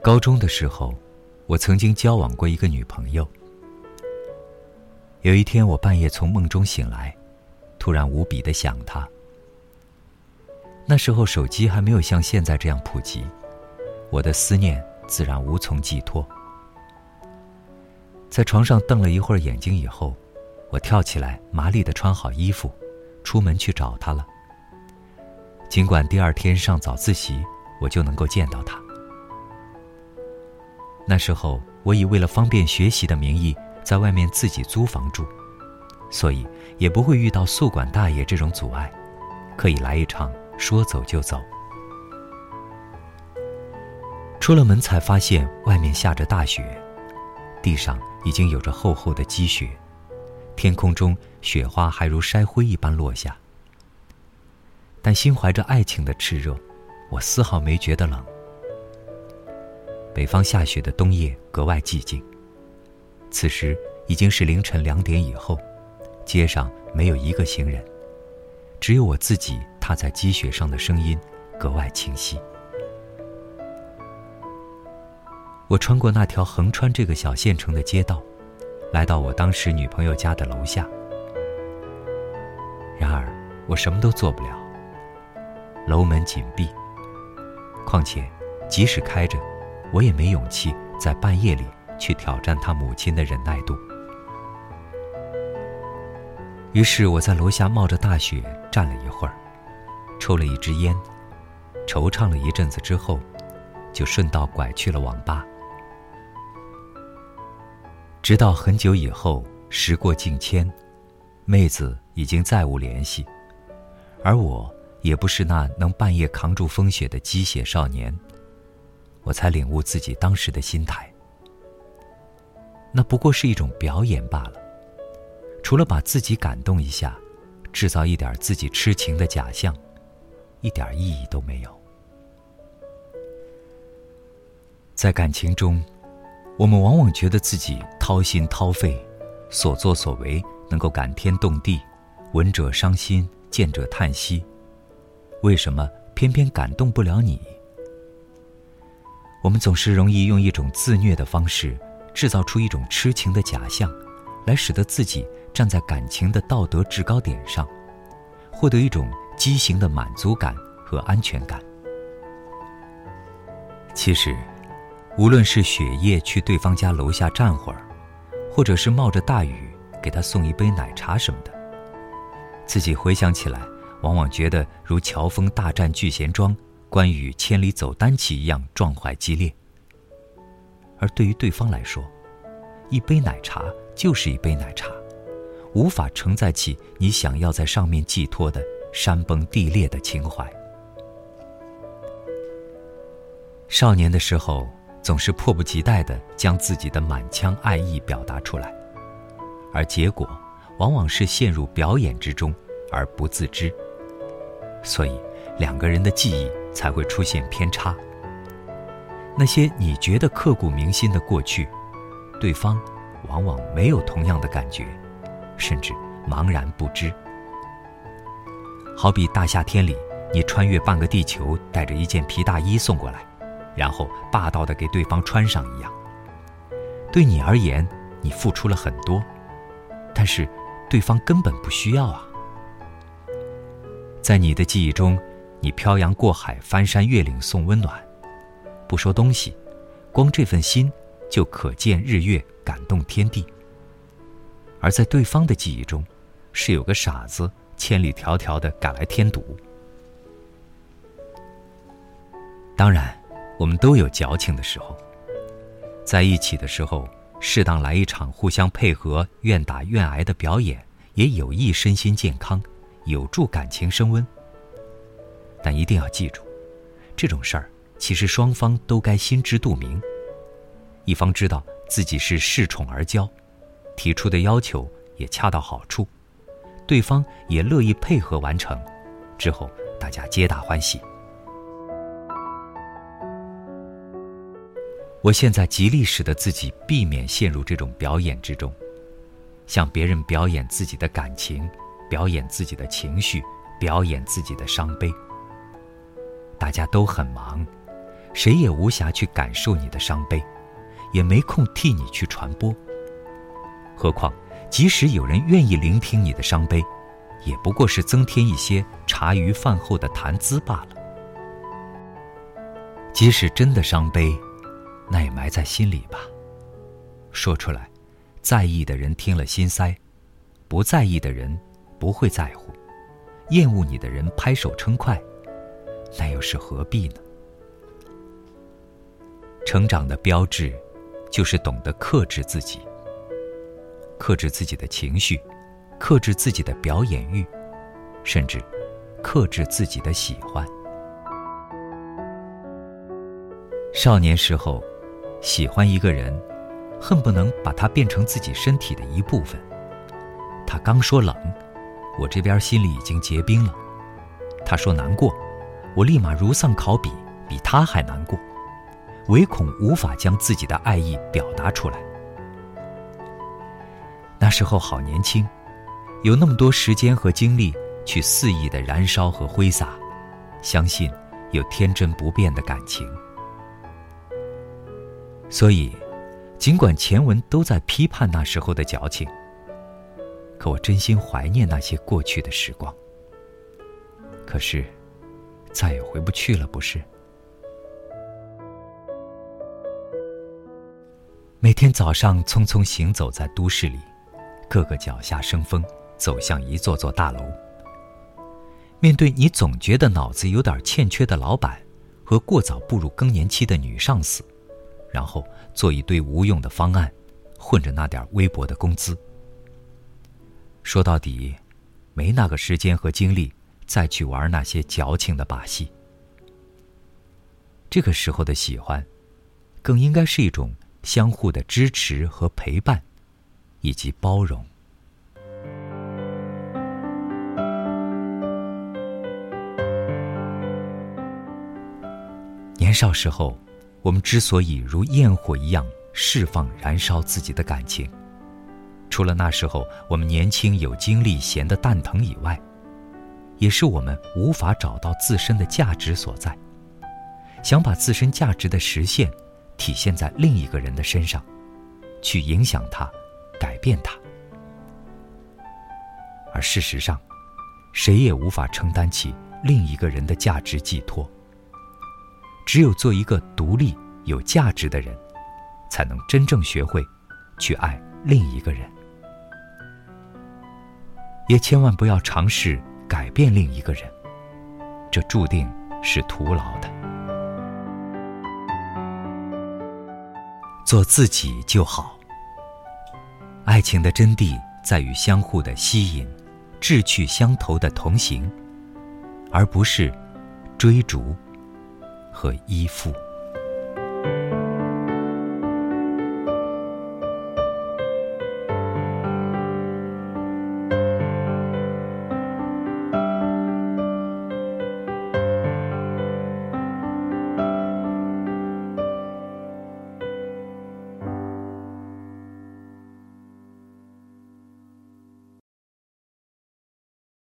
高中的时候，我曾经交往过一个女朋友。有一天，我半夜从梦中醒来，突然无比的想她。那时候手机还没有像现在这样普及，我的思念自然无从寄托。在床上瞪了一会儿眼睛以后，我跳起来，麻利的穿好衣服，出门去找她了。尽管第二天上早自习，我就能够见到她。那时候，我以为了方便学习的名义，在外面自己租房住，所以也不会遇到宿管大爷这种阻碍，可以来一场说走就走。出了门才发现外面下着大雪，地上已经有着厚厚的积雪，天空中雪花还如筛灰一般落下。但心怀着爱情的炽热，我丝毫没觉得冷。北方下雪的冬夜格外寂静。此时已经是凌晨两点以后，街上没有一个行人，只有我自己踏在积雪上的声音格外清晰。我穿过那条横穿这个小县城的街道，来到我当时女朋友家的楼下。然而，我什么都做不了。楼门紧闭。况且，即使开着。我也没勇气在半夜里去挑战他母亲的忍耐度。于是我在楼下冒着大雪站了一会儿，抽了一支烟，惆怅了一阵子之后，就顺道拐去了网吧。直到很久以后，时过境迁，妹子已经再无联系，而我也不是那能半夜扛住风雪的鸡血少年。我才领悟自己当时的心态，那不过是一种表演罢了。除了把自己感动一下，制造一点自己痴情的假象，一点意义都没有。在感情中，我们往往觉得自己掏心掏肺，所作所为能够感天动地，闻者伤心，见者叹息。为什么偏偏感动不了你？我们总是容易用一种自虐的方式，制造出一种痴情的假象，来使得自己站在感情的道德制高点上，获得一种畸形的满足感和安全感。其实，无论是雪夜去对方家楼下站会儿，或者是冒着大雨给他送一杯奶茶什么的，自己回想起来，往往觉得如乔峰大战聚贤庄。关羽千里走单骑一样壮怀激烈，而对于对方来说，一杯奶茶就是一杯奶茶，无法承载起你想要在上面寄托的山崩地裂的情怀。少年的时候，总是迫不及待地将自己的满腔爱意表达出来，而结果往往是陷入表演之中而不自知。所以，两个人的记忆。才会出现偏差。那些你觉得刻骨铭心的过去，对方往往没有同样的感觉，甚至茫然不知。好比大夏天里，你穿越半个地球，带着一件皮大衣送过来，然后霸道的给对方穿上一样。对你而言，你付出了很多，但是对方根本不需要啊。在你的记忆中。你漂洋过海，翻山越岭送温暖，不说东西，光这份心就可见日月，感动天地。而在对方的记忆中，是有个傻子千里迢迢的赶来添堵。当然，我们都有矫情的时候，在一起的时候，适当来一场互相配合、愿打愿挨的表演，也有益身心健康，有助感情升温。但一定要记住，这种事儿其实双方都该心知肚明。一方知道自己是恃宠而骄，提出的要求也恰到好处，对方也乐意配合完成，之后大家皆大欢喜。我现在极力使得自己避免陷入这种表演之中，向别人表演自己的感情，表演自己的情绪，表演自己的伤悲。大家都很忙，谁也无暇去感受你的伤悲，也没空替你去传播。何况，即使有人愿意聆听你的伤悲，也不过是增添一些茶余饭后的谈资罢了。即使真的伤悲，那也埋在心里吧。说出来，在意的人听了心塞，不在意的人不会在乎，厌恶你的人拍手称快，那又是何必呢？成长的标志，就是懂得克制自己，克制自己的情绪，克制自己的表演欲，甚至克制自己的喜欢。少年时候，喜欢一个人，恨不能把他变成自己身体的一部分。他刚说冷，我这边心里已经结冰了；他说难过，我立马如丧考妣，比他还难过，唯恐无法将自己的爱意表达出来。那时候好年轻，有那么多时间和精力去肆意的燃烧和挥洒，相信有天真不变的感情。所以，尽管前文都在批判那时候的矫情，可我真心怀念那些过去的时光。可是，再也回不去了，不是？每天早上匆匆行走在都市里，个个脚下生风，走向一座座大楼。面对你总觉得脑子有点欠缺的老板，和过早步入更年期的女上司。然后做一堆无用的方案，混着那点微薄的工资。说到底，没那个时间和精力再去玩那些矫情的把戏。这个时候的喜欢，更应该是一种相互的支持和陪伴，以及包容。年少时候。我们之所以如焰火一样释放、燃烧自己的感情，除了那时候我们年轻有精力、闲得蛋疼以外，也是我们无法找到自身的价值所在，想把自身价值的实现体现在另一个人的身上，去影响他、改变他。而事实上，谁也无法承担起另一个人的价值寄托。只有做一个独立、有价值的人，才能真正学会去爱另一个人。也千万不要尝试改变另一个人，这注定是徒劳的。做自己就好。爱情的真谛在于相互的吸引，志趣相投的同行，而不是追逐。和依附。